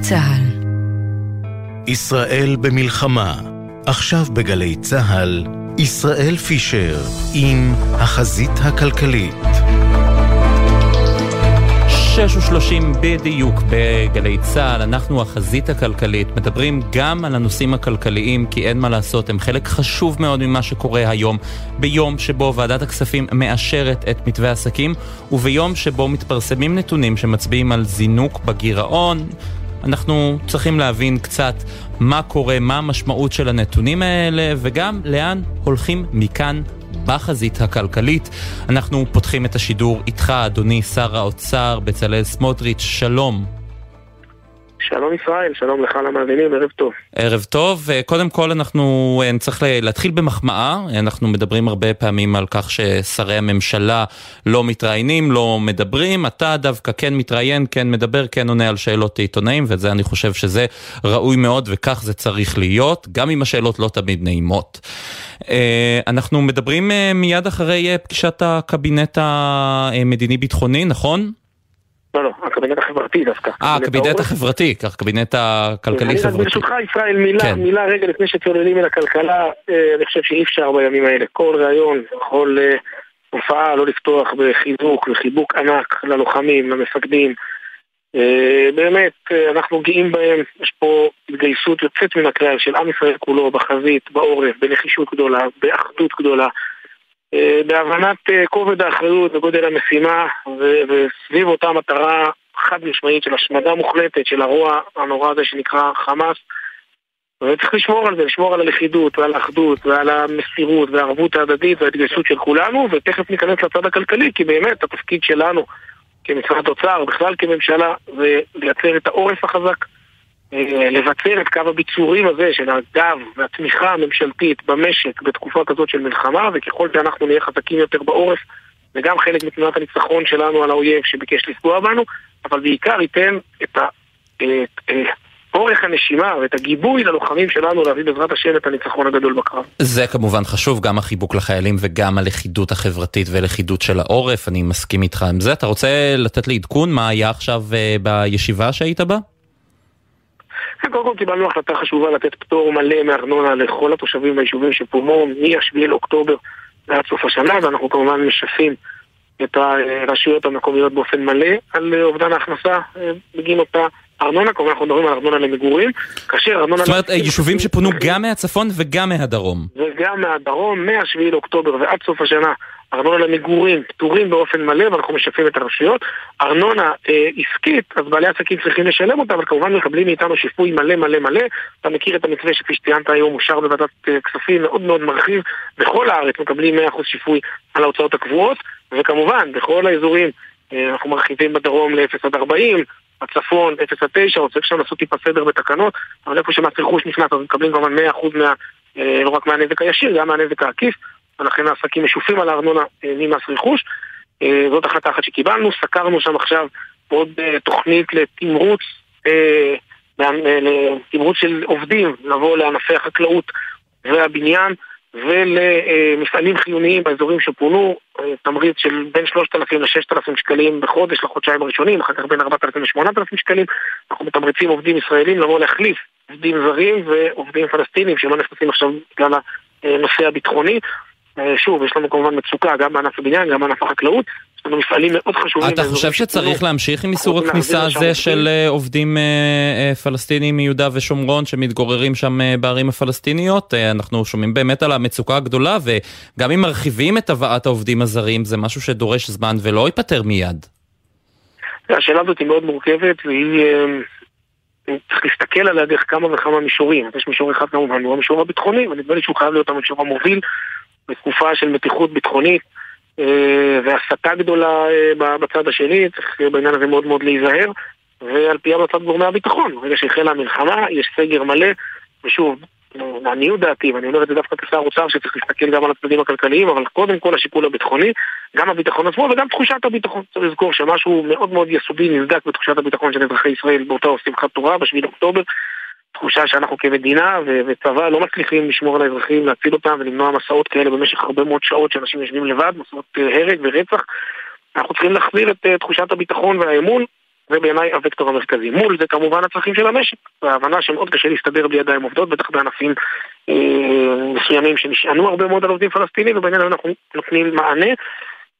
צה"ל ישראל במלחמה, עכשיו בגלי צה"ל, ישראל פישר עם החזית הכלכלית. שש ושלושים בדיוק בגלי צה"ל, אנחנו החזית הכלכלית, מדברים גם על הנושאים הכלכליים, כי אין מה לעשות, הם חלק חשוב מאוד ממה שקורה היום, ביום שבו ועדת הכספים מאשרת את מתווה העסקים, וביום שבו מתפרסמים נתונים שמצביעים על זינוק בגירעון. אנחנו צריכים להבין קצת מה קורה, מה המשמעות של הנתונים האלה, וגם לאן הולכים מכאן בחזית הכלכלית. אנחנו פותחים את השידור איתך, אדוני שר האוצר בצלאל סמוטריץ', שלום. שלום ישראל, שלום לך למאזינים, ערב טוב. ערב טוב, קודם כל אנחנו אה, נצטרך להתחיל במחמאה, אנחנו מדברים הרבה פעמים על כך ששרי הממשלה לא מתראיינים, לא מדברים, אתה דווקא כן מתראיין, כן מדבר, כן עונה על שאלות עיתונאים, וזה אני חושב שזה ראוי מאוד וכך זה צריך להיות, גם אם השאלות לא תמיד נעימות. אה, אנחנו מדברים אה, מיד אחרי פגישת הקבינט המדיני-ביטחוני, נכון? לא, לא, הקבינט החברתי דווקא. אה, הקבינט החברתי, כך קבינט הכלכלי-חברתי. ברשותך, ישראל, מילה, כן. מילה רגע לפני שצוללים אל הכלכלה, אה, אני חושב שאי אפשר בימים האלה. כל ראיון, כל אה, הופעה, לא לפתוח בחיזוק וחיבוק ענק ללוחמים, למפקדים. אה, באמת, אנחנו גאים בהם, יש פה התגייסות יוצאת מן הכלל של עם ישראל כולו, בחזית, בעורף, בנחישות גדולה, באחדות גדולה. אה, בהבנת אה, כובד האחריות וגודל המשימה וסביב אותה מטרה חד משמעית של השמדה מוחלטת של הרוע הנורא הזה שנקרא חמאס וצריך לשמור על זה, לשמור על הלכידות ועל האחדות ועל המסירות והערבות ההדדית וההתגייסות של כולנו ותכף ניכנס לצד הכלכלי כי באמת התפקיד שלנו כמשרד אוצר, בכלל כממשלה, זה לייצר את העורף החזק לבצר את קו הביצורים הזה של הגב והתמיכה הממשלתית במשק בתקופה כזאת של מלחמה, וככל שאנחנו נהיה חזקים יותר בעורף, זה גם חלק מתמונת הניצחון שלנו על האויב שביקש לפגוע בנו, אבל בעיקר ייתן את ה... את, אורך הנשימה ואת הגיבוי ללוחמים שלנו להביא בעזרת השם את הניצחון הגדול בקרב. זה כמובן חשוב, גם החיבוק לחיילים וגם הלכידות החברתית ולכידות של העורף, אני מסכים איתך עם זה. אתה רוצה לתת לי עדכון מה היה עכשיו בישיבה שהיית בה? קודם כל קיבלנו החלטה חשובה לתת פטור מלא מארנונה לכל התושבים ביישובים שפומו מ-7 לאוקטובר ועד סוף השנה, ואנחנו כמובן משפים את הרשויות המקומיות באופן מלא על אובדן ההכנסה אה, בגין אותה ארנונה, כמובן אנחנו מדברים על ארנונה למגורים, כאשר ארנונה... זאת אומרת, יישובים שפונו גם מהצפון וגם מהדרום. וגם מהדרום, מה-7 לאוקטובר ועד סוף השנה, ארנונה למגורים פטורים באופן מלא ואנחנו משתפים את הרשויות. ארנונה אה, עסקית, אז בעלי עסקים צריכים לשלם אותה, אבל כמובן מקבלים מאיתנו שיפוי מלא מלא מלא. אתה מכיר את המתווה שכפי שציינת היום אושר בוועדת אה, כספים מאוד מאוד מרחיב. בכל הארץ מקבלים 100% שיפוי על ההוצאות הקבועות, וכמובן, בכל האזורים אה, אנחנו מרחיבים בדרום ל-0 עד 40, הצפון 0 עד 9, רוצה שם לעשות טיפה סדר בתקנות, אבל איפה שמס רכוש נכנס, אז מקבלים כמובן 100% מה, אה, לא רק מהנזק הישיר, גם מהנזק העקיף. ולכן העסקים משופים על הארנונה אה, ממס רכוש. אה, זאת החלטה אחת שקיבלנו, סקרנו שם עכשיו עוד אה, תוכנית לתמרוץ, לתמרוץ של עובדים לבוא לענפי החקלאות והבניין ולמפעלים חיוניים באזורים שפונו, תמריץ של בין 3,000 ל-6,000 שקלים בחודש לחודשיים הראשונים, אחר כך בין 4,000 ל-8,000 שקלים. אנחנו מתמריצים עובדים ישראלים לבוא להחליף עובדים זרים ועובדים פלסטינים שלא נכנסים עכשיו בגלל הנושא הביטחוני. אה, שוב, יש לנו כמובן מצוקה גם בענף הבניין, גם בענף החקלאות. יש לנו מפעלים מאוד חשובים. אתה חושב שצריך להמשיך עם איסור הכניסה הזה של אה, עובדים אה, פלסטינים מיהודה ושומרון שמתגוררים שם בערים הפלסטיניות? אנחנו שומעים באמת על המצוקה הגדולה, וגם אם מרחיבים את הבאת העובדים הזרים, זה משהו שדורש זמן ולא ייפתר מיד. השאלה הזאת היא מאוד מורכבת, והיא... צריך להסתכל עליה דרך כמה וכמה מישורים. יש מישור אחד כמובן, הוא המישור הביטחוני, ונדמה לי שהוא חייב להיות המישור המוביל בתקופה של מתיחות ביטחונית אה, והסתה גדולה אה, בצד השני, צריך בעניין הזה מאוד מאוד להיזהר, ועל פי המלצת גורמי הביטחון, ברגע שהחלה המלחמה, יש סגר מלא, ושוב, לעניות דעתי, ואני אומר את זה דווקא כשר אוצר שצריך להסתכל גם על הצדדים הכלכליים, אבל קודם כל השיקול הביטחוני, גם הביטחון עצמו וגם תחושת הביטחון. צריך לזכור שמשהו מאוד מאוד יסודי נבדק בתחושת הביטחון של אזרחי ישראל באותה שמחת תורה, ב-7 באוקטובר, תחושה שאנחנו כמדינה ו- וצבא לא מצליחים לשמור על האזרחים, להציל אותם ולמנוע מסעות כאלה במשך הרבה מאוד שעות שאנשים יושבים לבד, מסעות אה, הרג ורצח. אנחנו צריכים להחזיר את uh, תחושת הביטחון והאמון, זה בעיניי הוקטור המרכזי. מול זה כמובן הצרכים של המשק, וההבנה שמאוד קשה להסתדר בלי ידיים עובדות, בטח בענפים אה, מסוימים שנשענו הרבה מאוד על עובדים פלסטינים, ובעניין אנחנו נותנים מענה.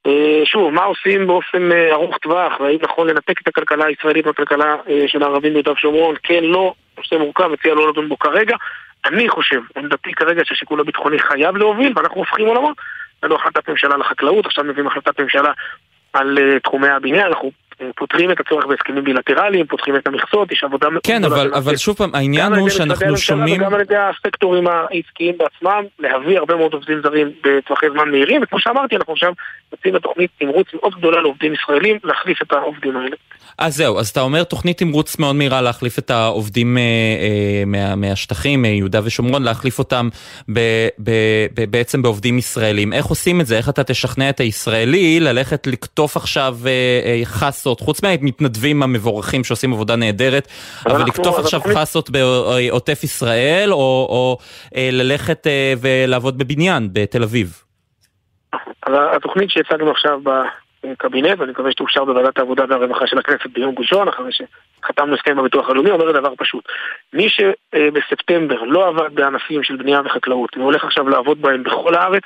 אה, שוב, מה עושים באופן אה, ארוך טווח, והאם נכון לנתק את הכלכלה הישראלית מהכלכלה אה, של הערבים ביהודה ושומרון, כן, לא, נושא מורכב, מציע לא לדון בו כרגע. אני חושב, עמדתי כרגע שהשיקול הביטחוני חייב להוביל, ואנחנו הופכים עולמות. לנו החלטת ממשלה לחקלאות, עכשיו מביאים החלטת ממשלה על תחומי הבניין, אנחנו פותרים את הצורך בהסכמים בילטרליים, פותחים את המכסות, יש עבודה מאוד כן, אבל, אבל שוב פעם, העניין הוא שאנחנו שומעים... גם על ידי הסקטורים העסקיים בעצמם, להביא הרבה מאוד עובדים זרים בטווחי זמן מהירים, וכמו שאמרתי, אנחנו עכשיו מציעים בתוכנית תמרוץ מאוד גדולה לעובדים ישראלים להחליף את העובדים האלה. אז זהו, אז אתה אומר תוכנית תמרוץ מאוד מהירה להחליף את העובדים אה, אה, מה, מהשטחים, מיהודה ושומרון, להחליף אותם ב, ב, ב, בעצם בעובדים ישראלים. איך עושים את זה? איך אתה תשכנע את הישראלי ללכת לקטוף עכשיו אה, אה, חסות, חוץ מהמתנדבים המבורכים שעושים עבודה נהדרת, אבל לקטוף עכשיו תוכנית... חסות בעוטף ישראל, או, או אה, ללכת אה, ולעבוד בבניין בתל אביב? התוכנית שהצגנו עכשיו קבינט, ואני מקווה שתאושר בוועדת העבודה והרווחה של הכנסת ביום ראשון, אחרי שחתמנו הסכם בביטוח הלאומי, אומר דבר פשוט. מי שבספטמבר לא עבד בענפים של בנייה וחקלאות, והולך עכשיו לעבוד בהם בכל הארץ,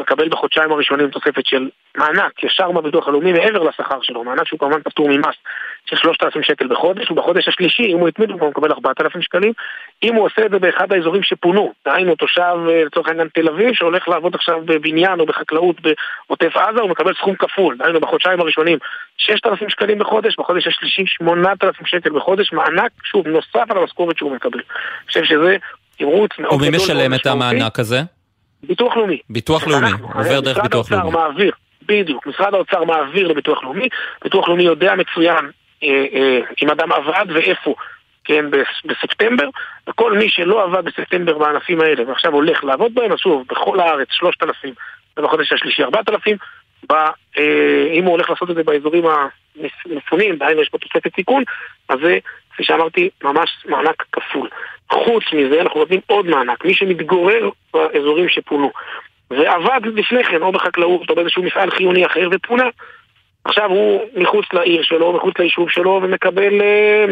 מקבל בחודשיים הראשונים תוספת של מענק ישר מהביטוח הלאומי מעבר לשכר שלו, מענק שהוא כמובן פטור ממס של 3,000 שקל בחודש, ובחודש השלישי, אם הוא התמיד, הוא מקבל 4,000 שקלים. אם הוא עושה את זה באחד האזורים שפונו, דהיינו תושב אה, לצורך העניין תל אביב, שהולך לעבוד עכשיו בבניין או בחקלאות בעוטף עזה, הוא מקבל סכום כפול, דהיינו בחודשיים הראשונים 6,000 שקלים בחודש, בחודש השלישי 8,000 שקל בחודש, מענק, שוב, נוסף על המשכורת שהוא מקבל. אני חושב שזה תמרוץ מאוד גדול. ומי משלם את המענק הזה? ביטוח לאומי. ביטוח לאומי, עובר דרך ביטוח לאומי. משרד האוצר מעביר, בדיוק, משרד האוצר מעביר לביטוח לאומי, ביטוח לאומי יודע מצוין אה, אה, אם אדם עבד ואיפה, כן, בספטמבר, וכל מי שלא עבד בספטמבר בענפים האלה ועכשיו הולך לעבוד בהם, אז שוב, בכל הארץ 3,000 ובחודש השלישי 4,000, בא, אה, אם הוא הולך לעשות את זה באזורים המפונים, דהיינו יש פה תוספת סיכון, אז זה, כפי שאמרתי, ממש מענק כפול. חוץ מזה, אנחנו נותנים עוד מענק. מי שמתגורר באזורים שפונו, ועבד לפני כן, או בחקלאות, או באיזשהו מפעל חיוני אחר, ופונה, עכשיו הוא מחוץ לעיר שלו, מחוץ ליישוב שלו, ומקבל 100%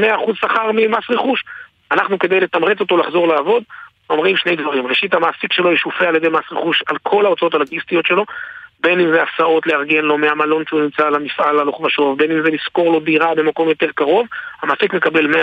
אה, שכר ממס רכוש. אנחנו, כדי לתמרץ אותו לחזור לעבוד, אומרים שני דברים. ראשית, המעסיק שלו ישופה על ידי מס רכוש על כל ההוצאות הלוגיסטיות שלו, בין אם זה הסעות לארגן לו מהמלון שהוא נמצא על המפעל הלוך ושוב, בין אם זה לשכור לו דירה במקום יותר קרוב, המעסיק מקבל 100%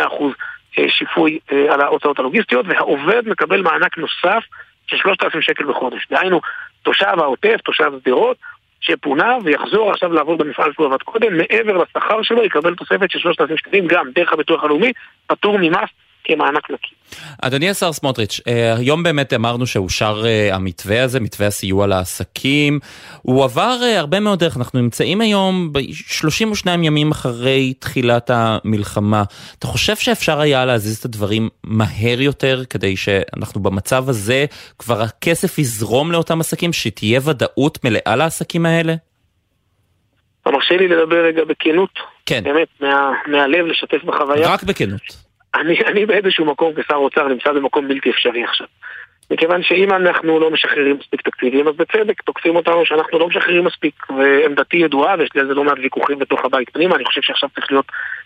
אה, שיפוי אה, על ההוצאות הלוגיסטיות, והעובד מקבל מענק נוסף של 3,000 שקל בחודש. דהיינו, תושב העוטף, תושב שדרות, שפונה ויחזור עכשיו לעבוד במפעל שהוא עבד קודם, מעבר לשכר שלו יקבל תוספת של 3,000 שקלים גם דרך הביטוח הלאומי, פטור ממס כמענק נקי. אדוני השר סמוטריץ', אה, היום באמת אמרנו שאושר אה, המתווה הזה, מתווה הסיוע לעסקים. הוא עבר אה, הרבה מאוד דרך, אנחנו נמצאים היום 32 ימים אחרי תחילת המלחמה. אתה חושב שאפשר היה להזיז את הדברים מהר יותר, כדי שאנחנו במצב הזה, כבר הכסף יזרום לאותם עסקים, שתהיה ודאות מלאה לעסקים האלה? אתה מרשה לי לדבר רגע בכנות? כן. באמת, מה, מהלב לשתף בחוויה? רק בכנות. אני, אני באיזשהו מקום כשר אוצר נמצא במקום בלתי אפשרי עכשיו. מכיוון שאם אנחנו לא משחררים מספיק תקציבים, אז בצדק תוקפים אותנו שאנחנו לא משחררים מספיק. ועמדתי ידועה, ויש לי על זה לא מעט ויכוחים בתוך הבית פנימה, אני חושב שעכשיו צריך להיות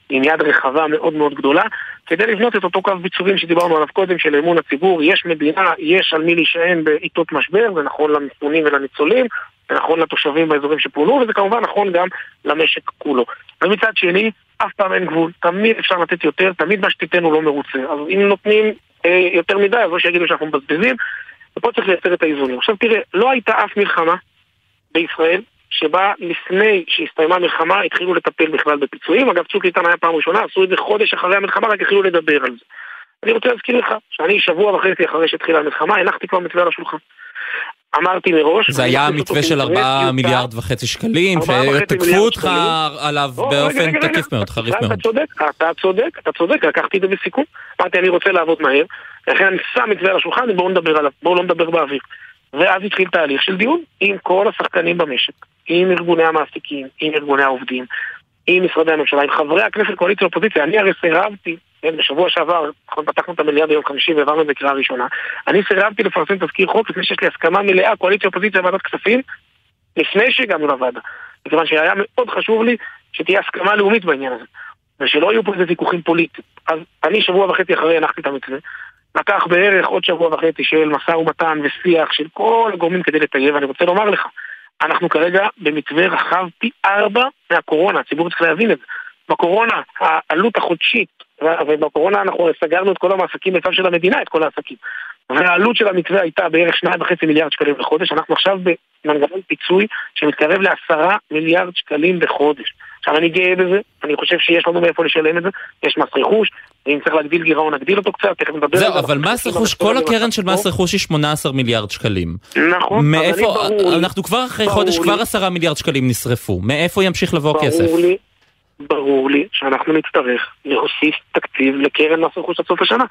עם יד רחבה מאוד מאוד גדולה, כדי לבנות את אותו קו ביצורים שדיברנו עליו קודם, של אמון הציבור. יש מדינה, יש על מי להישען בעיתות משבר, זה נכון למפונים ולניצולים, זה נכון לתושבים באזורים שפונו, וזה כמובן נכון גם למשק כולו. ומצד שני, אף פעם אין גבול, תמיד אפשר לתת יותר, תמיד מה שתיתן הוא לא מרוצה. אז אם נותנים אה, יותר מדי, אז לא שיגידו שאנחנו מבזבזים, ופה צריך לייצר את האיזונים. עכשיו תראה, לא הייתה אף מלחמה בישראל שבה לפני שהסתיימה המלחמה התחילו לטפל בכלל בפיצויים. אגב, צוק איתן היה פעם ראשונה, עשו את זה חודש אחרי המלחמה, רק התחילו לדבר על זה. אני רוצה להזכיר לך שאני שבוע וחצי אחרי שהתחילה המלחמה, הנחתי כבר מתווה על השולחן. אמרתי מראש... זה היה המתווה של 4 מיליארד וחצי שקלים, שתקפו אותך עליו לא, באופן תקיף מאוד, חריף מאוד. אתה צודק, אתה צודק, אתה צודק, לקחתי את זה בסיכום. אמרתי, אני רוצה לעבוד מהר, לכן אני שם מתווה על השולחן, בואו נדבר עליו, בואו לא נדבר באוויר. ואז התחיל תהליך של דיון עם כל השחקנים במשק, עם ארגוני המעסיקים, עם ארגוני העובדים, עם משרדי הממשלה, עם חברי הכנסת, קואליציה ואופוזיציה. אני הרי סירבתי בשבוע שעבר, נכון, פתחנו את המליאה ביום חמישי והעברנו את זה בקריאה ראשונה. אני סירבתי לפרסם תזכיר חוק לפני שיש לי הסכמה מלאה, קואליציה, אופוזיציה וועדת כספים, לפני שהגענו לוועדה. מכיוון שהיה מאוד חשוב לי שתהיה הסכמה לאומית בעניין הזה. ושלא יהיו פה איזה ויכוחים פוליטיים. אז אני שבוע וחצי אחרי הנחתי את המתווה. לקח בערך עוד שבוע וחצי של משא ומתן ושיח של כל הגורמים כדי לטייב, ואני רוצה לומר לך, אנחנו כרגע במתווה רחב פי ארבע מהקורונה, הציבור צריך להבין את זה. בקורונה העלות החודשית, ובקורונה אנחנו סגרנו את כל המעסקים בצו של המדינה, את כל העסקים. והעלות של המתווה הייתה בערך שניים וחצי מיליארד שקלים בחודש, אנחנו עכשיו במנגנון פיצוי שמתקרב לעשרה מיליארד שקלים בחודש. עכשיו אני גאה בזה, אני חושב שיש לנו מאיפה לשלם את זה, יש מס רכוש, ואם צריך להגדיל גירעון נגדיל אותו קצת, תכף נדבר על זה. זהו, אבל מס רכוש, כל הקרן של מס רכוש היא 18 מיליארד שקלים. נכון, מאיפה, אנחנו כבר אחרי חודש, כבר עשרה מיליארד שקלים נשרפו, מאיפה ימשיך לבוא כסף? ברור לי, ברור לי שאנחנו נצטרך להוסיף תקציב לקרן מס רכוש עד סוף השנה.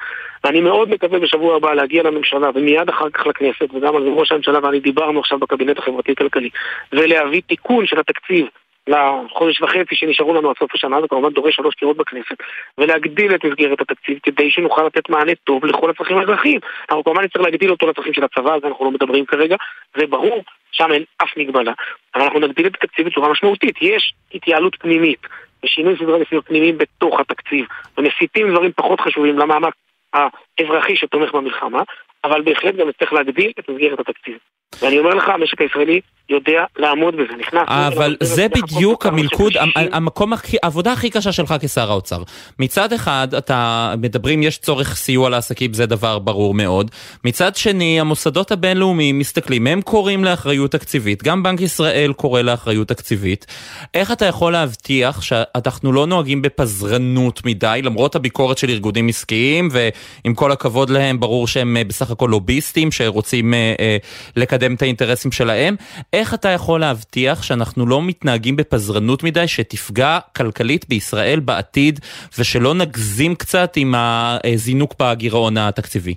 ואני מאוד מקווה בשבוע הבא להגיע לממשלה ומיד אחר כך לכנסת, וגם על זה ראש הממשלה ואני דיברנו עכשיו בקבינט החברתי-כלכלי, ולהביא תיקון של התקציב לחודש וחצי שנשארו לנו עד סוף השנה, זה כמובן דורש שלוש קירות בכנסת, ולהגדיל את מסגרת התקציב כדי שנוכל לתת מענה טוב לכל הצרכים האזרחיים. אנחנו כמובן נצטרך להגדיל אותו לצרכים של הצבא, על זה אנחנו לא מדברים כרגע, זה ברור, שם אין אף מגבלה. אבל אנחנו נגדיל את התקציב בצורה משמעותית. יש התייעלות פנימית ושינוי סדרי עדיפויות פנימיים בתוך התקציב, ומסיטים דברים פחות חשובים למאמץ האזרחי שתומך במלחמה, אבל בהחלט גם נצטרך להגדיל את מסגרת התקציב. ואני אומר לך, המשק הישראלי יודע לעמוד בזה, נכנס... אבל זה בדיוק המלכוד, המקום, העבודה הכי קשה שלך כשר האוצר. מצד אחד, אתה מדברים, יש צורך סיוע לעסקים, זה דבר ברור מאוד. מצד שני, המוסדות הבינלאומיים מסתכלים, הם קוראים לאחריות תקציבית, גם בנק ישראל קורא לאחריות תקציבית. איך אתה יכול להבטיח שאנחנו לא נוהגים בפזרנות מדי, למרות הביקורת של ארגונים עסקיים, ועם כל הכבוד להם, ברור שהם אה, בסך הכל לוביסטים שרוצים אה, אה, לקדם את האינטרסים שלהם. איך אתה יכול להבטיח שאנחנו לא מתנהגים בפזרנות מדי שתפגע כלכלית בישראל בעתיד ושלא נגזים קצת עם הזינוק בגירעון התקציבי?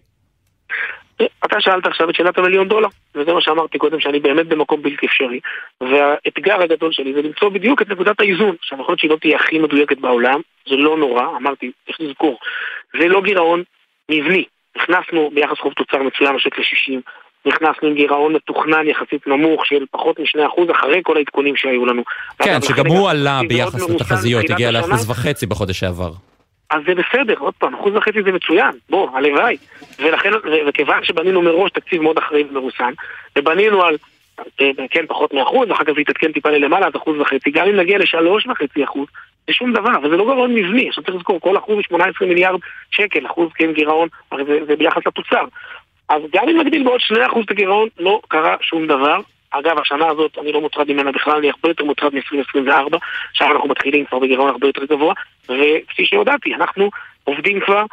אתה שאלת עכשיו את שאלת המיליון דולר, וזה מה שאמרתי קודם, שאני באמת במקום בלתי אפשרי. והאתגר הגדול שלי זה למצוא בדיוק את נקודת האיזון. עכשיו, יכול להיות שהיא לא תהיה הכי מדויקת בעולם, זה לא נורא, אמרתי, צריך לזכור. זה לא גירעון מבני. נכנסנו ביחס חוב תוצר מצוין, משק ל-60, נכנסנו עם גירעון מתוכנן יחסית נמוך של פחות מ-2% אחרי כל העדכונים שהיו לנו. כן, שגם הוא עלה ביחס לתחזיות, הגיע לאחוז וחצי בחודש שעבר. אז זה בסדר, עוד פעם, אחוז וחצי זה מצוין, בוא, הלוואי. ולכן, וכיוון שבנינו מראש תקציב מאוד אחראי ומרוסן, ובנינו על, כן, פחות מאחוז, אחר כך זה יתעדכן טיפה ללמעלה, אז אחוז וחצי, גם אם נגיע לשלוש וחצי אחוז, זה שום דבר, וזה לא גירעון מבני, עכשיו צריך לזכור, כל אחוז 18 מיליארד שקל, אחוז כן גירעון, הרי זה, זה ביחס לתוצר. אז גם אם נגדיל בעוד 2% את הגירעון, לא קרה שום דבר. אגב, השנה הזאת אני לא מוטרד ממנה בכלל, אני הרבה יותר מוטרד מ-2024, עכשיו אנחנו מתחילים כבר בגירעון הרבה יותר גבוה, וכפי שהודעתי, אנחנו עובדים כבר,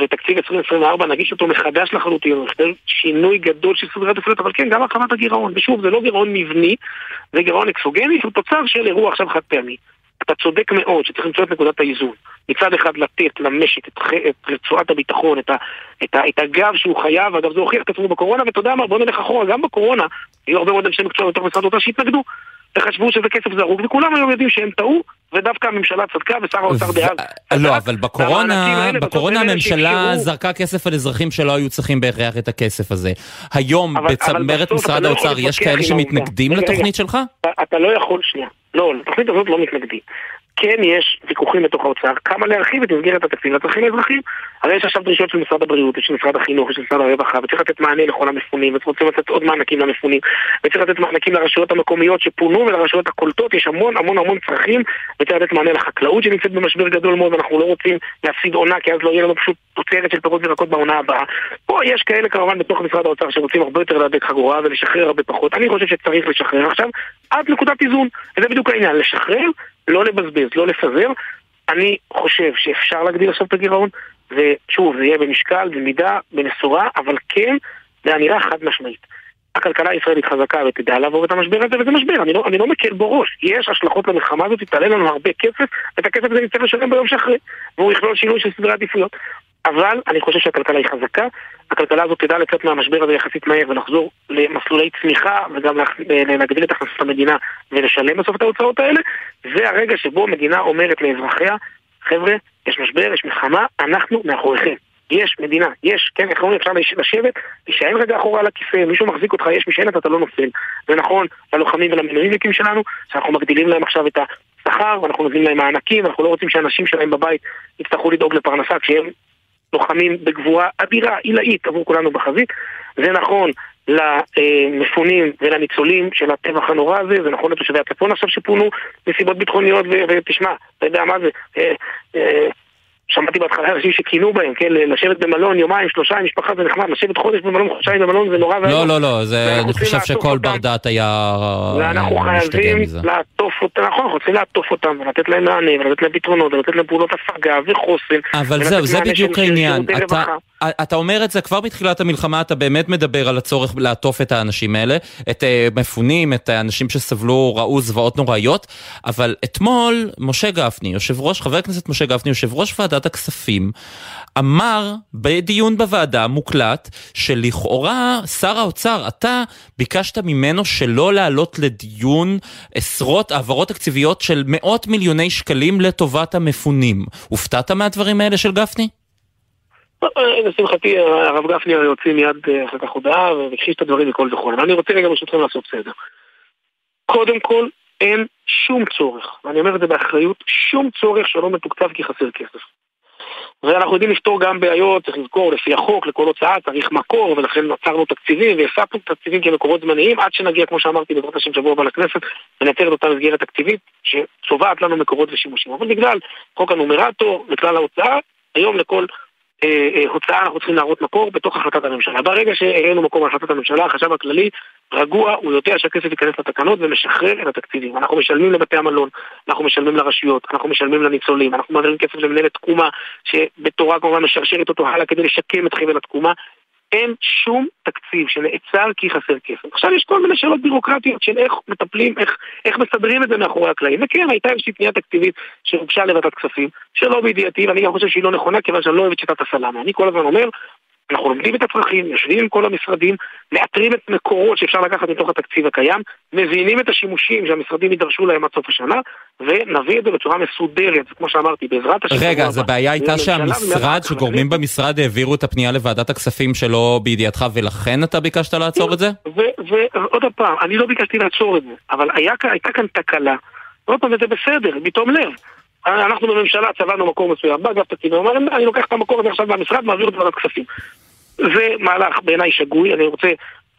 ותקציב 2024 נגיש אותו מחדש לחלוטין, נכתב שינוי גדול של סדרי עדיפויות, אבל כן, גם הרחבת הגירעון, ושוב, זה לא גירעון מבני, זה גירעון אקסוגני, שהוא תוצר של אירוע עכשיו חד פעמי. אתה צודק מאוד שצריך למצוא את נקודת האיזון. מצד אחד לתת למשק את, את רצועת הביטחון, את, ה, את, ה, את הגב שהוא חייב, אגב זה הוכיח את עצמו בקורונה, ואתה יודע מה, בוא נלך אחורה, גם בקורונה, היו הרבה מאוד אנשי מקצוע בתוך משרד האוצר שהתנגדו, וחשבו שזה כסף זרוק, וכולם היום יודעים שהם טעו, ודווקא הממשלה צדקה ושר האוצר דאז. לא, אבל בקורונה, בקורונה הממשלה זרקה כסף על אזרחים שלא היו צריכים בהכרח את הכסף הזה. היום בצמרת משרד לא האוצר יש כאלה שמתנגדים לתוכנית שלך? אתה לא יכול, שנייה. לא, לתוכנית הזאת לא מתנגדים. כן יש ויכוחים בתוך האוצר, כמה להרחיב את מסגרת התקציב לצרכים האזרחיים. הרי יש עכשיו דרישות של משרד הבריאות, של משרד החינוך, של משרד הרווחה, וצריך לתת מענה לכל המפונים, ורוצים לתת עוד מענקים למפונים, וצריך לתת מענקים לרשויות המקומיות שפונו ולרשויות הקולטות, יש המון המון המון צרכים, וצריך לתת מענה לחקלאות שנמצאת במשבר גדול מאוד, אנחנו לא רוצים להפסיד עונה, כי אז לא יהיה לנו פשוט תוצרת של פירות וירקות בעונה הבאה. פה יש כאלה כמובן בתוך משרד האוצר שרוצים הרבה יותר להדק חגורה ולשחרר הרבה פחות. אני חושב שצריך לשחרר עכשיו עד נקודת איזון, וזה בדיוק העניין, לשחרר לא לבזבז, לא לפזר. אני חושב שאפשר להגדיל עכשיו את הגירעון, ושוב, זה יהיה במשקל, במידה, במשורה, אבל כן, זה אמירה חד משמעית. הכלכלה הישראלית חזקה ותדע לעבור את המשבר הזה, וזה משבר, אני לא, אני לא מקל בו ראש. יש השלכות למלחמה הזאת, תעלה לנו הרבה כסף, ואת הכסף הזה נצטרך לשלם ביום שאחרי, והוא יכלול שינוי של סדרי עדיפויות. אבל אני חושב שהכלכלה היא חזקה, הכלכלה הזאת תדע לצאת מהמשבר הזה יחסית מהר ולחזור למסלולי צמיחה וגם להגדיל את הכנסות המדינה ולשלם בסוף את ההוצאות האלה, זה הרגע שבו מדינה אומרת לאזרחיה, חבר'ה, יש משבר, יש מלחמה, אנחנו מאחוריכם. יש מדינה, יש, כן, איך אומרים, אפשר לשבת, להישען רגע אחורה על הכיסא, מישהו מחזיק אותך, יש משענת, אתה לא נופל. זה נכון ללוחמים ולמילואימניקים שלנו, שאנחנו מגדילים להם עכשיו את שכר, ואנחנו נותנים להם מענקים, אנחנו לא רוצים שאנשים שלהם בבית יצטרכו לדאוג לפרנסה כשהם לוחמים בגבורה אדירה, עילאית עבור כולנו בחזית. זה נכון למפונים ולניצולים של הטבח הנורא הזה, זה נכון לתושבי הצפון עכשיו שפונו מסיבות ביטחוניות, ותשמע, אתה יודע מה זה, אה, אה, שמעתי בהתחלה אנשים שכינו בהם, כן, לשבת במלון יומיים, שלושה עם משפחה זה נחמד, לשבת חודש במלון, חודשיים במלון זה נורא ואיום. לא, לא, לא, זה, אני חושב שכל בר דעת היה ואנחנו חייבים לעטוף אותם, נכון, אנחנו רוצים לעטוף אותם ולתת להם מענה ולתת להם פתרונות ולתת להם פעולות הפגה וחוסן. אבל זהו, זה בדיוק העניין. אתה, אומר את זה כבר בתחילת המלחמה, אתה באמת מדבר על הצורך לעטוף את האנשים האלה, את uh, מפונים, את האנשים שסבלו, ראו זוועות נוראיות, אבל אתמול משה גפני, יושב ראש, חבר הכנסת משה גפני, יושב ראש ועדת הכספים, אמר בדיון בוועדה מוקלט, שלכאורה שר האוצר, אתה ביקשת ממנו שלא להעלות לדיון עשרות העברות תקציביות של מאות מיליוני שקלים לטובת המפונים. הופתעת מהדברים האלה של גפני? לשמחתי הרב גפני הרי הוציא מיד אה, אחר כך הודעה והכחיש את הדברים מכל וכל. אבל אני רוצה רגע ברשותכם לעשות סדר. קודם כל, אין שום צורך, ואני אומר את זה באחריות, שום צורך שלא מתוקצב כי חסר כסף. ואנחנו יודעים לפתור גם בעיות, צריך לזכור, לפי החוק, לכל הוצאה צריך מקור, ולכן עצרנו תקציבים והפסקנו תקציבים כמקורות זמניים, עד שנגיע, כמו שאמרתי, בעזרת השם שבוע הבא לכנסת, ונייצר את אותה מסגרת תקציבית שצובעת לנו מקורות ושימושים. אבל בגלל חוק הנומרטור וכלל ההוצאה, היום לכל אה, אה, הוצאה אנחנו צריכים להראות מקור בתוך החלטת הממשלה. ברגע שהראינו מקור בהחלטת הממשלה, החשב הכללי רגוע, הוא יודע שהכסף ייכנס לתקנות ומשחרר את התקציבים. אנחנו משלמים לבתי המלון, אנחנו משלמים לרשויות, אנחנו משלמים לניצולים, אנחנו מעבירים כסף למנהלת תקומה, שבתורה כמובן משרשרת אותו הלאה כדי לשקם את חבל התקומה. אין שום תקציב שנעצר כי חסר כסף. עכשיו יש כל מיני שאלות בירוקרטיות של איך מטפלים, איך, איך מסדרים את זה מאחורי הקלעים. וכן, הייתה איזושהי פנייה תקציבית שהוגשה לוועדת כספים, שלא בידיעתי, ואני גם חושב שהיא לא נכונה, כיוון שאני לא אוהב את שיטת הסלאמי. אני כל הזמן אומר, אנחנו לומדים את הצרכים, יושבים עם כל המשרדים, מאתרים את מקורות שאפשר לקחת מתוך התקציב הקיים, מבינים את השימושים שהמשרדים יידרשו להם עד סוף השנה, ונביא את זה בצורה מסודרת, כמו שאמרתי, בעזרת השם. רגע, אז הבעיה הייתה שהמשרד, שגורמים במשרד העבירו את הפנייה לוועדת הכספים שלא בידיעתך, ולכן אתה ביקשת לעצור את זה? ועוד פעם, אני לא ביקשתי לעצור את זה, אבל הייתה כאן תקלה, עוד פעם, וזה בסדר, בתום לב. אנחנו בממשלה צבענו מקור מסוים, בא אגף תקציבים, אמר, אני לוקח את המקור הזה עכשיו מהמשרד, מעביר אותו לוועדת כספים. זה מהלך בעיניי שגוי, אני רוצה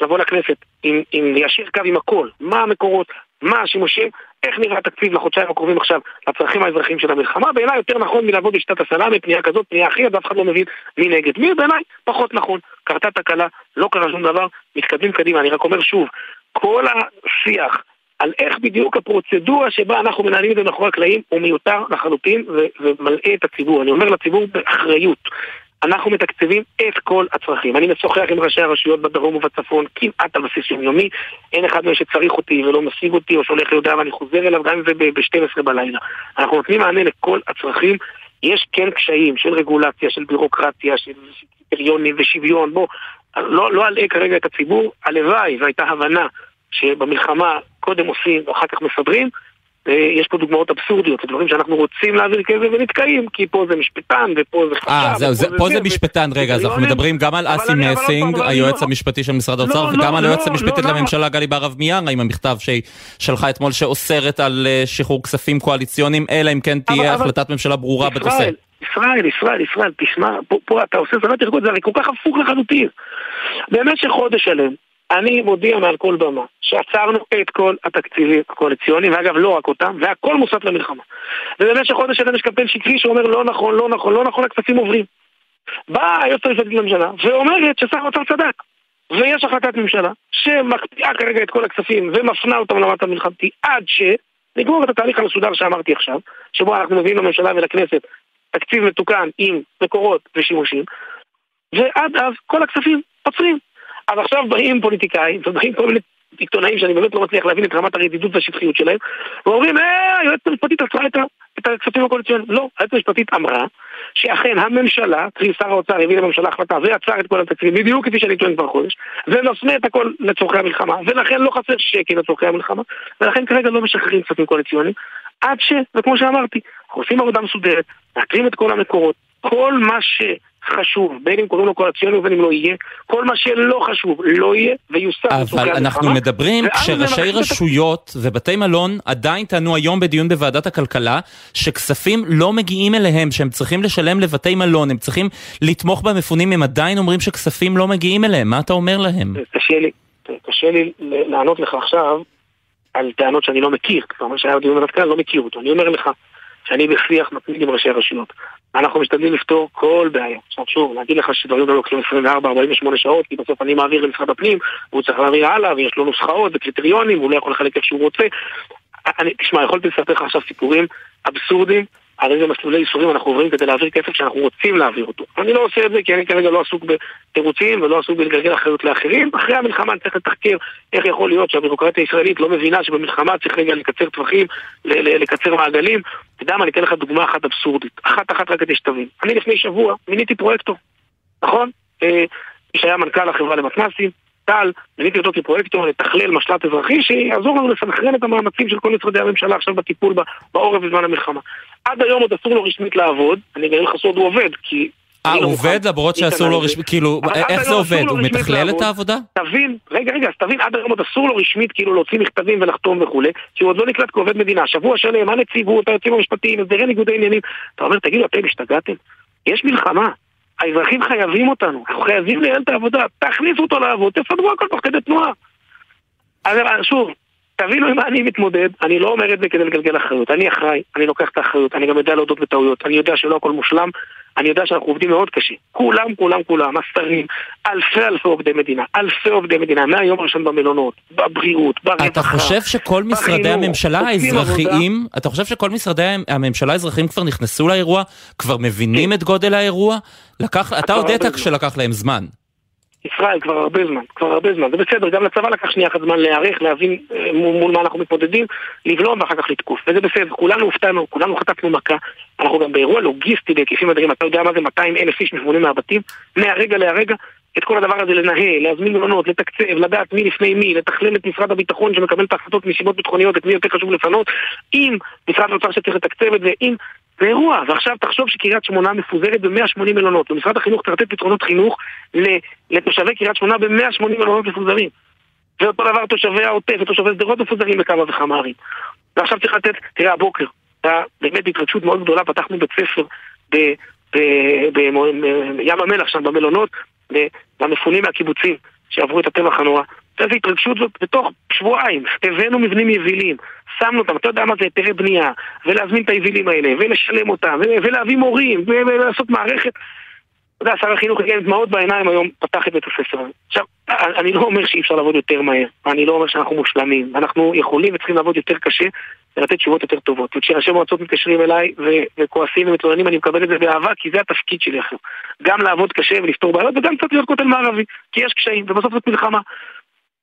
לבוא לכנסת עם, עם ליישר קו עם הכל, מה המקורות, מה השימושים, איך נראה התקציב לחודשיים הקרובים עכשיו לצרכים האזרחיים של המלחמה, בעיניי יותר נכון מלעבוד בשיטת הסלאמי, פנייה כזאת, פנייה אחרת, אף אחד לא מבין מי נגד מי, בעיניי פחות נכון. קרתה תקלה, לא קרה שום דבר, מתקדמים קדימה, אני רק אומר שוב, כל השיח על איך בדיוק הפרוצדורה שבה אנחנו מנהלים את זה מאחורי הקלעים הוא מיותר לחלוטין ומלאה את הציבור. אני אומר לציבור באחריות. אנחנו מתקצבים את כל הצרכים. אני משוחח עם ראשי הרשויות בדרום ובצפון כמעט על בסיס יומיומי. אין אחד מהם שצריך אותי ולא משיג אותי או שהולך להודעה ואני חוזר אליו גם אם זה ב-12 בלילה. אנחנו נותנים מענה לכל הצרכים. יש כן קשיים של רגולציה, של בירוקרטיה, של קריטריונים ושוויון. בוא, לא, לא אלאה כרגע את הציבור. הלוואי והייתה הבנה שבמלחמה קודם עושים ואחר כך מסדרים. יש פה דוגמאות אבסורדיות, זה דברים שאנחנו רוצים להעביר כסף ונתקעים, כי פה זה משפטן ופה זה חשב. אה, זהו, זה, פה זה משפטן, רגע, אז אנחנו מדברים גם על אסי מסינג, היועץ לא- המשפטי של משרד האוצר, לא, וגם על לא, היועץ המשפטית לממשלה גלי בהרב מיארה, עם המכתב שהיא שלחה אתמול שאוסרת על אה, שחרור כספים קואליציוניים, אלא אם כן תהיה החלטת ממשלה ברורה בנושא. ישראל, ישראל, ישראל, תשמע, פה אתה עושה זמת ארגון, זה הרי כל כך הפוך לחלוטין. במשך חודש שלם, אני מודיע מעל כל במה שעצרנו את כל התקציבים הקואליציוניים, ואגב לא רק אותם, והכל מוסף למלחמה. ובמשך חודש שלם יש קמפיין שקרי שאומר לא נכון, לא נכון, לא נכון, הכספים עוברים. באה היועצת המשפטית לממשלה ואומרת ששר האוצר צדק. ויש החלטת ממשלה שמקפיאה כרגע את כל הכספים ומפנה אותם למטה המלחמתי עד שנגמור את התהליך המסודר שאמרתי עכשיו, שבו אנחנו מביאים לממשלה ולכנסת תקציב מתוקן עם מקורות ושימושים, ועד אז כל הכספים עוצרים. אז עכשיו באים פוליטיקאים, ובאים כל מיני עיתונאים שאני באמת לא מצליח להבין את רמת הרדידות והשטחיות שלהם, ואומרים, אה, היועצת המשפטית עצרה את, את הכספים הקואליציוניים. לא, היועצת המשפטית אמרה שאכן הממשלה, קרי שר האוצר הביא לממשלה החלטה ועצר את כל התקציבים, בדיוק כפי שאני טוען כבר חודש, ומפנה את הכל לצורכי המלחמה, ולכן לא חסר שקל לצורכי המלחמה, ולכן כרגע לא משחררים כספים קואליציוניים, עד ש, וכמו שאמרתי, אנחנו עושים עבודה מסודרת, מאתרים את כל המקורות, כל מה ש... חשוב, בין אם קוראים לו קואליציוני ובין אם לא יהיה, כל מה שלא חשוב לא יהיה ויוסף אבל אנחנו מדברים כשראשי רשויות ובתי מלון עדיין טענו היום בדיון בוועדת הכלכלה שכספים לא מגיעים אליהם, שהם צריכים לשלם לבתי מלון, הם צריכים לתמוך במפונים, הם עדיין אומרים שכספים לא מגיעים אליהם, מה אתה אומר להם? קשה לי, קשה לי לענות לך עכשיו על טענות שאני לא מכיר, כבר מה שהיה בדיון בוועדת לא מכיר אותו, אני אומר לך שאני בשיח מתמיד עם ראשי הרשויות. אנחנו משתדלים לפתור כל בעיה. עכשיו שוב, להגיד לך שדברים לא לוקחים 24-48 שעות, כי בסוף אני מעביר למשרד הפנים, והוא צריך להעביר הלאה, ויש לו נוסחאות וקריטריונים, והוא לא יכול לחלק איך שהוא רוצה. אני, תשמע, יכולתי לספר לך עכשיו סיפורים אבסורדים על איזה מסלולי ייסורים אנחנו עוברים כדי להעביר כסף שאנחנו רוצים להעביר אותו. אני לא עושה את זה כי אני כרגע לא עסוק בתירוצים ולא עסוק בלגלגל אחריות לאחרים. אחרי המלחמה אני צריך לתחקר איך יכול להיות שהבירוקרטיה הישראלית לא מבינה שבמלחמה צריך רגע לקצר טווחים, לקצר מעגלים. אתה יודע מה, אני אתן לך דוגמה אחת אבסורדית. אחת אחת רק כדי שתבין. אני לפני שבוע מיניתי פרויקטור, נכון? אה, מי שהיה מנכ"ל החברה למתנ"סים, טל, מיניתי אותו כפרויקטור לתכלל משל"ט אזרחי שיעזור לנו לסנכרן את המאמצים של כל משרדי הממשלה עכשיו בטיפול בעורף בזמן המלחמה. עד היום עוד אסור לו רשמית לעבוד, אני אגלה לך סוד, הוא עובד, כי... אה, הוא עובד למרות שאסור לו רשמית, כאילו, איך זה עובד? הוא מתכלל את העבודה? תבין, רגע, רגע, אז תבין, עד היום עוד אסור לו רשמית כאילו להוציא מכתבים ולחתום וכולי, כי הוא עוד לא נקלט כעובד מדינה. שבוע שלם, הנציבות, היועצים המשפטיים, הסדרי ניגודי עניינים. אתה אומר, תגידו, אתם השתגעתם? יש מלחמה. האזרחים חייבים אותנו, אנחנו חייבים לנהל את העבודה, תכניסו אותו לעבוד, תסדרו הכל תוך כדי תנועה. אז שוב, תבינו עם מה אני מתמודד, אני לא אומר את זה כדי לגלגל אחריות, אני אחראי, אני לוקח את האחריות, אני גם יודע להודות בטעויות, אני יודע שלא הכל מושלם, אני יודע שאנחנו עובדים מאוד קשה. כולם, כולם, כולם, השרים, אלפי אלפי עובדי מדינה, אלפי עובדי מדינה, מהיום הראשון במלונות, בבריאות, ברווחה, אתה חושב שכל משרדי הממשלה האזרחיים, אתה חושב שכל משרדי הממשלה האזרחיים כבר נכנסו לאירוע, כבר מבינים את גודל האירוע? לקח, אתה הודית כשלקח להם זמן. ישראל כבר הרבה זמן, כבר הרבה זמן, זה בסדר, גם לצבא לקח שנייה אחת זמן להיערך, להבין אה, מול, מול מה אנחנו מתמודדים, לבלום ואחר כך לתקוף, וזה בסדר, כולנו הופתענו, כולנו חטפנו מכה, אנחנו גם באירוע לוגיסטי בהיקפים אדירים, אתה יודע מה זה? 200 אלף איש מפונים מהבתים, מהרגע להרגע, את כל הדבר הזה לנהל, להזמין מלונות, לתקצב, לדעת מי לפני מי, לתכלל את משרד הביטחון שמקבל את ההחלטות מסיבות ביטחוניות, את מי יותר חשוב לפנות, עם משרד האוצר שצריך לתקצב את זה, עם זה אירוע, ועכשיו תחשוב שקריית שמונה מפוזרת ב-180 מלונות, ומשרד החינוך צריך לתת פתרונות חינוך לתושבי קריית שמונה ב-180 מלונות מפוזרים. ואותו דבר תושבי העוטף ותושבי שדרות מפוזרים בכמה וכמה ערים. ועכשיו צריך לתת, תראה הבוקר, היה באמת התרגשות מאוד גדולה, פתחנו בית ספר בים המלח שם במלונות, למפונים מהקיבוצים שעברו את הטבח הנורא. איזו התרגשות זאת בתוך שבועיים, הבאנו מבנים יבילים, שמנו אותם, אתה יודע מה זה היתרי בנייה, ולהזמין את היבילים האלה, ולשלם אותם, ולהביא מורים, ולעשות מערכת. אתה יודע, שר החינוך הגיע עם דמעות בעיניים היום, פתח את בית הספר. עכשיו, אני לא אומר שאי אפשר לעבוד יותר מהר, אני לא אומר שאנחנו מושלמים, אנחנו יכולים וצריכים לעבוד יותר קשה ולתת תשובות יותר טובות. וכשראשי מועצות מתקשרים אליי וכועסים ומתלוננים, אני מקבל את זה באהבה, כי זה התפקיד שלי עכשיו. גם לעבוד קשה ולפתור בעיות, וגם קצת להיות כותל מערבי, כי יש קשיים, ובסוף זאת מלחמה.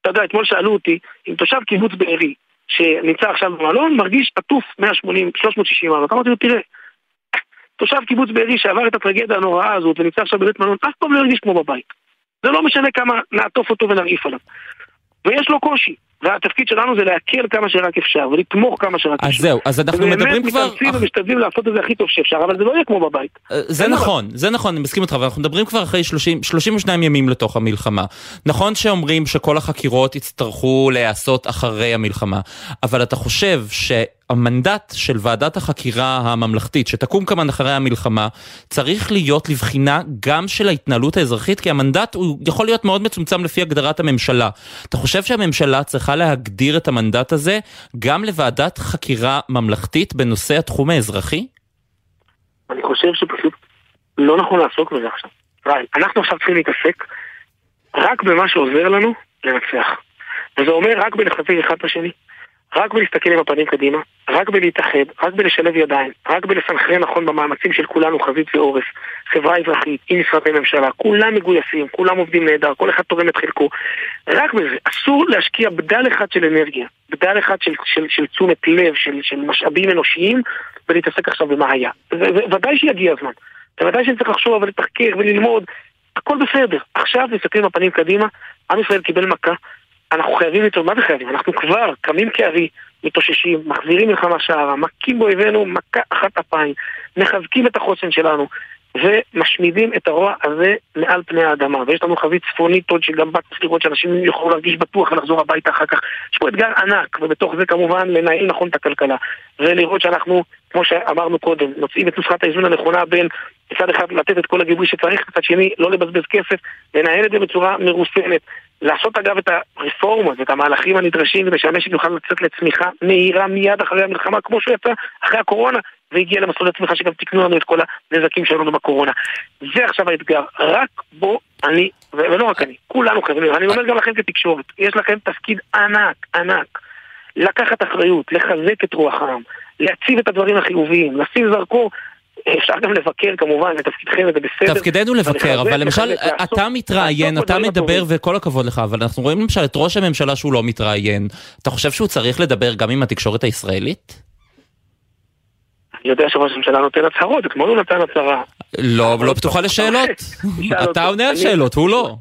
אתה יודע, אתמול שאלו אותי אם תושב קיבוץ בארי שנמצא עכשיו במלון מרגיש עטוף 180, 360 מעלות. אמרתי לו, תראה, תושב קיבוץ בארי שעבר את הטרגדיה הנוראה הזאת ונמצא עכשיו בבית מלון, אף פעם לא הרגיש כמו בבית. זה לא משנה כמה נעטוף אותו ונרעיף עליו. ויש לו קושי. והתפקיד שלנו זה להקל כמה שרק אפשר, ולתמוך כמה שרק אפשר. אז זהו, אז אנחנו מדברים כבר... ובאמת מתאמצים ומשתדלים לעשות את זה הכי טוב שאפשר, אבל זה לא יהיה כמו בבית. אה, זה נכון, זה נכון, אני מסכים איתך, אבל אנחנו מדברים כבר אחרי 30, 32 ימים לתוך המלחמה. נכון שאומרים שכל החקירות יצטרכו להיעשות אחרי המלחמה, אבל אתה חושב ש... המנדט של ועדת החקירה הממלכתית שתקום כמובן אחרי המלחמה צריך להיות לבחינה גם של ההתנהלות האזרחית כי המנדט הוא יכול להיות מאוד מצומצם לפי הגדרת הממשלה. אתה חושב שהממשלה צריכה להגדיר את המנדט הזה גם לוועדת חקירה ממלכתית בנושא התחום האזרחי? אני חושב שפשוט לא נכון לעסוק בזה עכשיו. אנחנו עכשיו צריכים להתעסק רק במה שעוזר לנו לנצח. וזה אומר רק בלחזק אחד את השני. רק בלהסתכל עם הפנים קדימה, רק בלהתאחד, רק בלשלב ידיים, רק בלסנכרן נכון במאמצים של כולנו חזית ועורף, חברה אזרחית, עם משרדי ממשלה, כולם מגויסים, כולם עובדים נהדר, כל אחד תורם את חלקו. רק בזה, אסור להשקיע בדל אחד של אנרגיה, בדל אחד של, של, של תשומת לב, של, של משאבים אנושיים, ולהתעסק עכשיו במה היה. ודאי שיגיע הזמן. בוודאי שצריך לחשוב ולתחקר וללמוד, הכל בסדר. עכשיו מסתכלים בפנים קדימה, עם ישראל קיבל מכה. אנחנו חייבים לתרום, מה זה חייבים? אנחנו כבר קמים כארי, מתאוששים, מחזירים מלחמה שערה, מכים באויבינו מכה אחת אפיים, מחזקים את החוסן שלנו, ומשמידים את הרוע הזה מעל פני האדמה. ויש לנו חבית צפונית עוד שגם בה צריך לראות שאנשים יוכלו להרגיש בטוח ולחזור הביתה אחר כך. יש פה אתגר ענק, ובתוך זה כמובן לנהל נכון את הכלכלה. ולראות שאנחנו, כמו שאמרנו קודם, נוצאים את נוסחת האיזון הנכונה בין מצד אחד לתת את כל הגיבוי שצריך, מצד שני לא לבזבז כסף, לנהל את זה בצורה מרוסנת. לעשות אגב את הרפורמות ואת המהלכים הנדרשים כדי שהמשק יוכל לצאת לצמיחה מהירה מיד אחרי המלחמה, כמו שהוא יצא אחרי הקורונה, והגיע למסלול הצמיחה שגם תיקנו לנו את כל הנזקים שהיו לנו בקורונה. זה עכשיו האתגר, רק בו אני, ולא רק אני, כולנו חייבים, אני אומר גם לכם כתקשורת, יש לכם תפקיד ענק, ענק, לקחת אחריות, לחזק את רוח העם, להציב את הדברים החיוביים, לשים זרקור אפשר גם לבקר כמובן, זה תפקידכם, זה בסדר. תפקידנו לבקר, אבל למשל, אתה מתראיין, אתה מדבר וכל הכבוד לך, אבל אנחנו רואים למשל את ראש הממשלה שהוא לא מתראיין. אתה חושב שהוא צריך לדבר גם עם התקשורת הישראלית? אני יודע שראש הממשלה נותן הצהרות, אתמול הוא נתן הצהרה. לא, לא פתוחה לשאלות. אתה עונה על שאלות, הוא לא.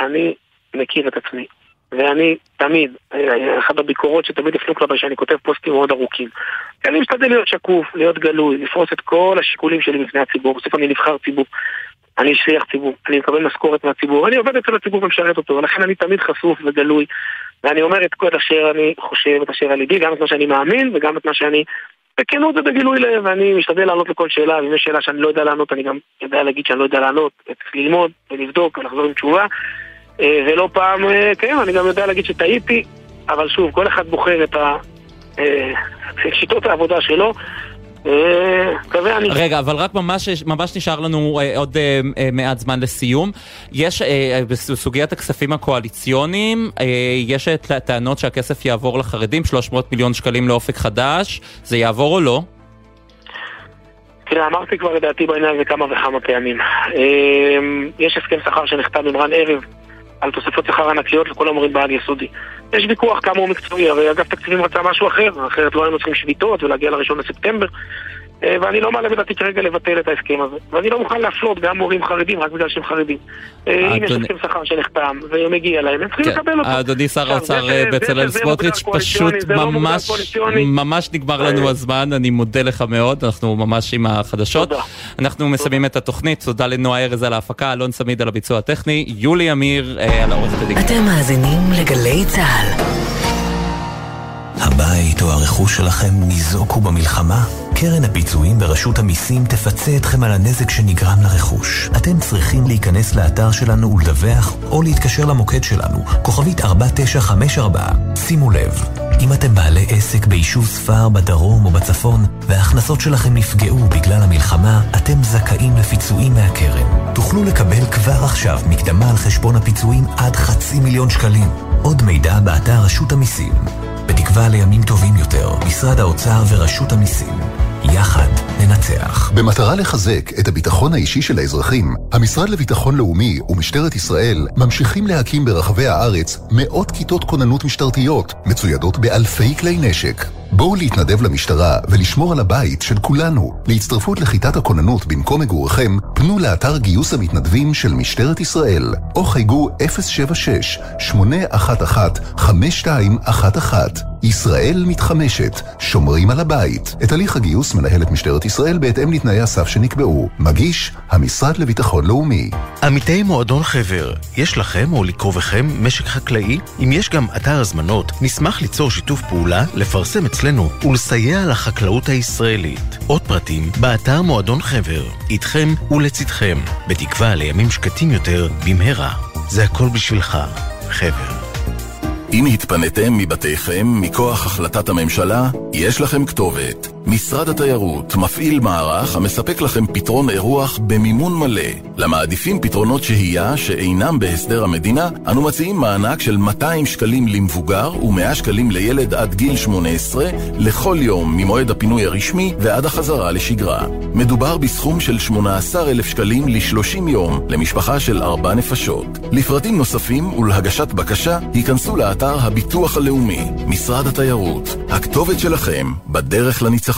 אני מכיר את עצמי. ואני תמיד, אחת הביקורות שתמיד הפנו כלפי שאני כותב פוסטים מאוד ארוכים. אני משתדל להיות שקוף, להיות גלוי, לפרוס את כל השיקולים שלי בפני הציבור. בסוף אני נבחר ציבור, אני שליח ציבור, אני מקבל משכורת מהציבור, אני עובד אצל הציבור ומשרת אותו, ולכן אני תמיד חשוף וגלוי. ואני אומר את כל אשר אני חושב, את אשר על ליבי, גם את מה שאני מאמין וגם את מה שאני בכנות ובגילוי לב, ואני משתדל לענות לכל שאלה, ואם יש שאלה שאני לא יודע לענות, אני גם יודע להגיד שאני לא יודע לענות, צריך ללמוד ולבדוק ולחזור עם תשובה. אה, ולא פעם, אה, כן, אני גם יודע להגיד שטעיתי, אבל שוב, כל אחד בוחר את אה, שיטות העבודה שלו. רגע, אבל רק ממש, ממש נשאר לנו עוד מעט זמן לסיום. יש בסוגיית הכספים הקואליציוניים, יש טענות שהכסף יעבור לחרדים, 300 מיליון שקלים לאופק חדש, זה יעבור או לא? תראה, אמרתי כבר את דעתי בעניין הזה כמה וכמה פעמים. יש הסכם שכר שנחתם עם רן ערב על תוספות שכר ענקיות לכל המורים בעל יסודי. יש ויכוח כמה הוא מקצועי, הרי אגף תקציבים רצה משהו אחר, אחרת לא היינו צריכים שביתות ולהגיע לראשון לספטמבר. אה, ואני לא מעלה בדעתי כרגע לבטל את ההסכם הזה. ואני לא מוכן להפלות גם מורים חרדים רק בגלל שהם חרדים. אה, אם יש הסכם שכר שנחתם ומגיע להם, הם צריכים כן. לקבל אותו. אדוני שר האוצר אה, בצלאל סמוטריץ', פשוט לא ממש, ממש נגמר לנו הזמן, אני מודה לך מאוד, אנחנו ממש עם החדשות. אנחנו מסיימים את התוכנית, תודה לנועה ארז על ההפקה, אלון סמיד על הביצוע הטכני, יולי אמיר על העורכת הדיגיטל. אתם מאזינים לגלי צה"ל. הבית או הרכוש שלכם ניזוקו במלחמה? קרן הפיצויים ברשות המיסים תפצה אתכם על הנזק שנגרם לרכוש. אתם צריכים להיכנס לאתר שלנו ולדווח, או להתקשר למוקד שלנו, כוכבית 4954. שימו לב, אם אתם בעלי עסק ביישוב ספר בדרום או בצפון, וההכנסות שלכם נפגעו בגלל המלחמה, אתם זכאים לפיצויים מהקרן. תוכלו לקבל כבר עכשיו מקדמה על חשבון הפיצויים עד חצי מיליון שקלים. עוד מידע באתר רשות המיסים. בתקווה לימים טובים יותר, משרד האוצר ורשות המיסים. יחד ננצח. במטרה לחזק את הביטחון האישי של האזרחים, המשרד לביטחון לאומי ומשטרת ישראל ממשיכים להקים ברחבי הארץ מאות כיתות כוננות משטרתיות, מצוידות באלפי כלי נשק. בואו להתנדב למשטרה ולשמור על הבית של כולנו. להצטרפות לכיתת הכוננות במקום מגוריכם, פנו לאתר גיוס המתנדבים של משטרת ישראל, או חייגו 076-811-5211. ישראל מתחמשת, שומרים על הבית. את הליך הגיוס מנהלת משטרת ישראל בהתאם לתנאי הסף שנקבעו. מגיש, המשרד לביטחון לאומי. עמיתי מועדון חבר, יש לכם או לקרובכם משק חקלאי? אם יש גם אתר הזמנות, נשמח ליצור שיתוף פעולה, לפרסם אצלנו ולסייע לחקלאות הישראלית. עוד פרטים, באתר מועדון חבר. איתכם ולצדכם, בתקווה לימים שקטים יותר במהרה. זה הכל בשבילך, חבר. אם התפניתם מבתיכם מכוח החלטת הממשלה, יש לכם כתובת. משרד התיירות מפעיל מערך המספק לכם פתרון אירוח במימון מלא. למעדיפים פתרונות שהייה שאינם בהסדר המדינה, אנו מציעים מענק של 200 שקלים למבוגר ו-100 שקלים לילד עד גיל 18 לכל יום ממועד הפינוי הרשמי ועד החזרה לשגרה. מדובר בסכום של 18,000 שקלים ל-30 יום למשפחה של 4 נפשות. לפרטים נוספים ולהגשת בקשה, היכנסו לאתר הביטוח הלאומי, משרד התיירות. הכתובת שלכם בדרך לניצחון.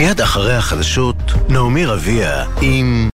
מיד אחרי החדשות, נעמי רביע עם...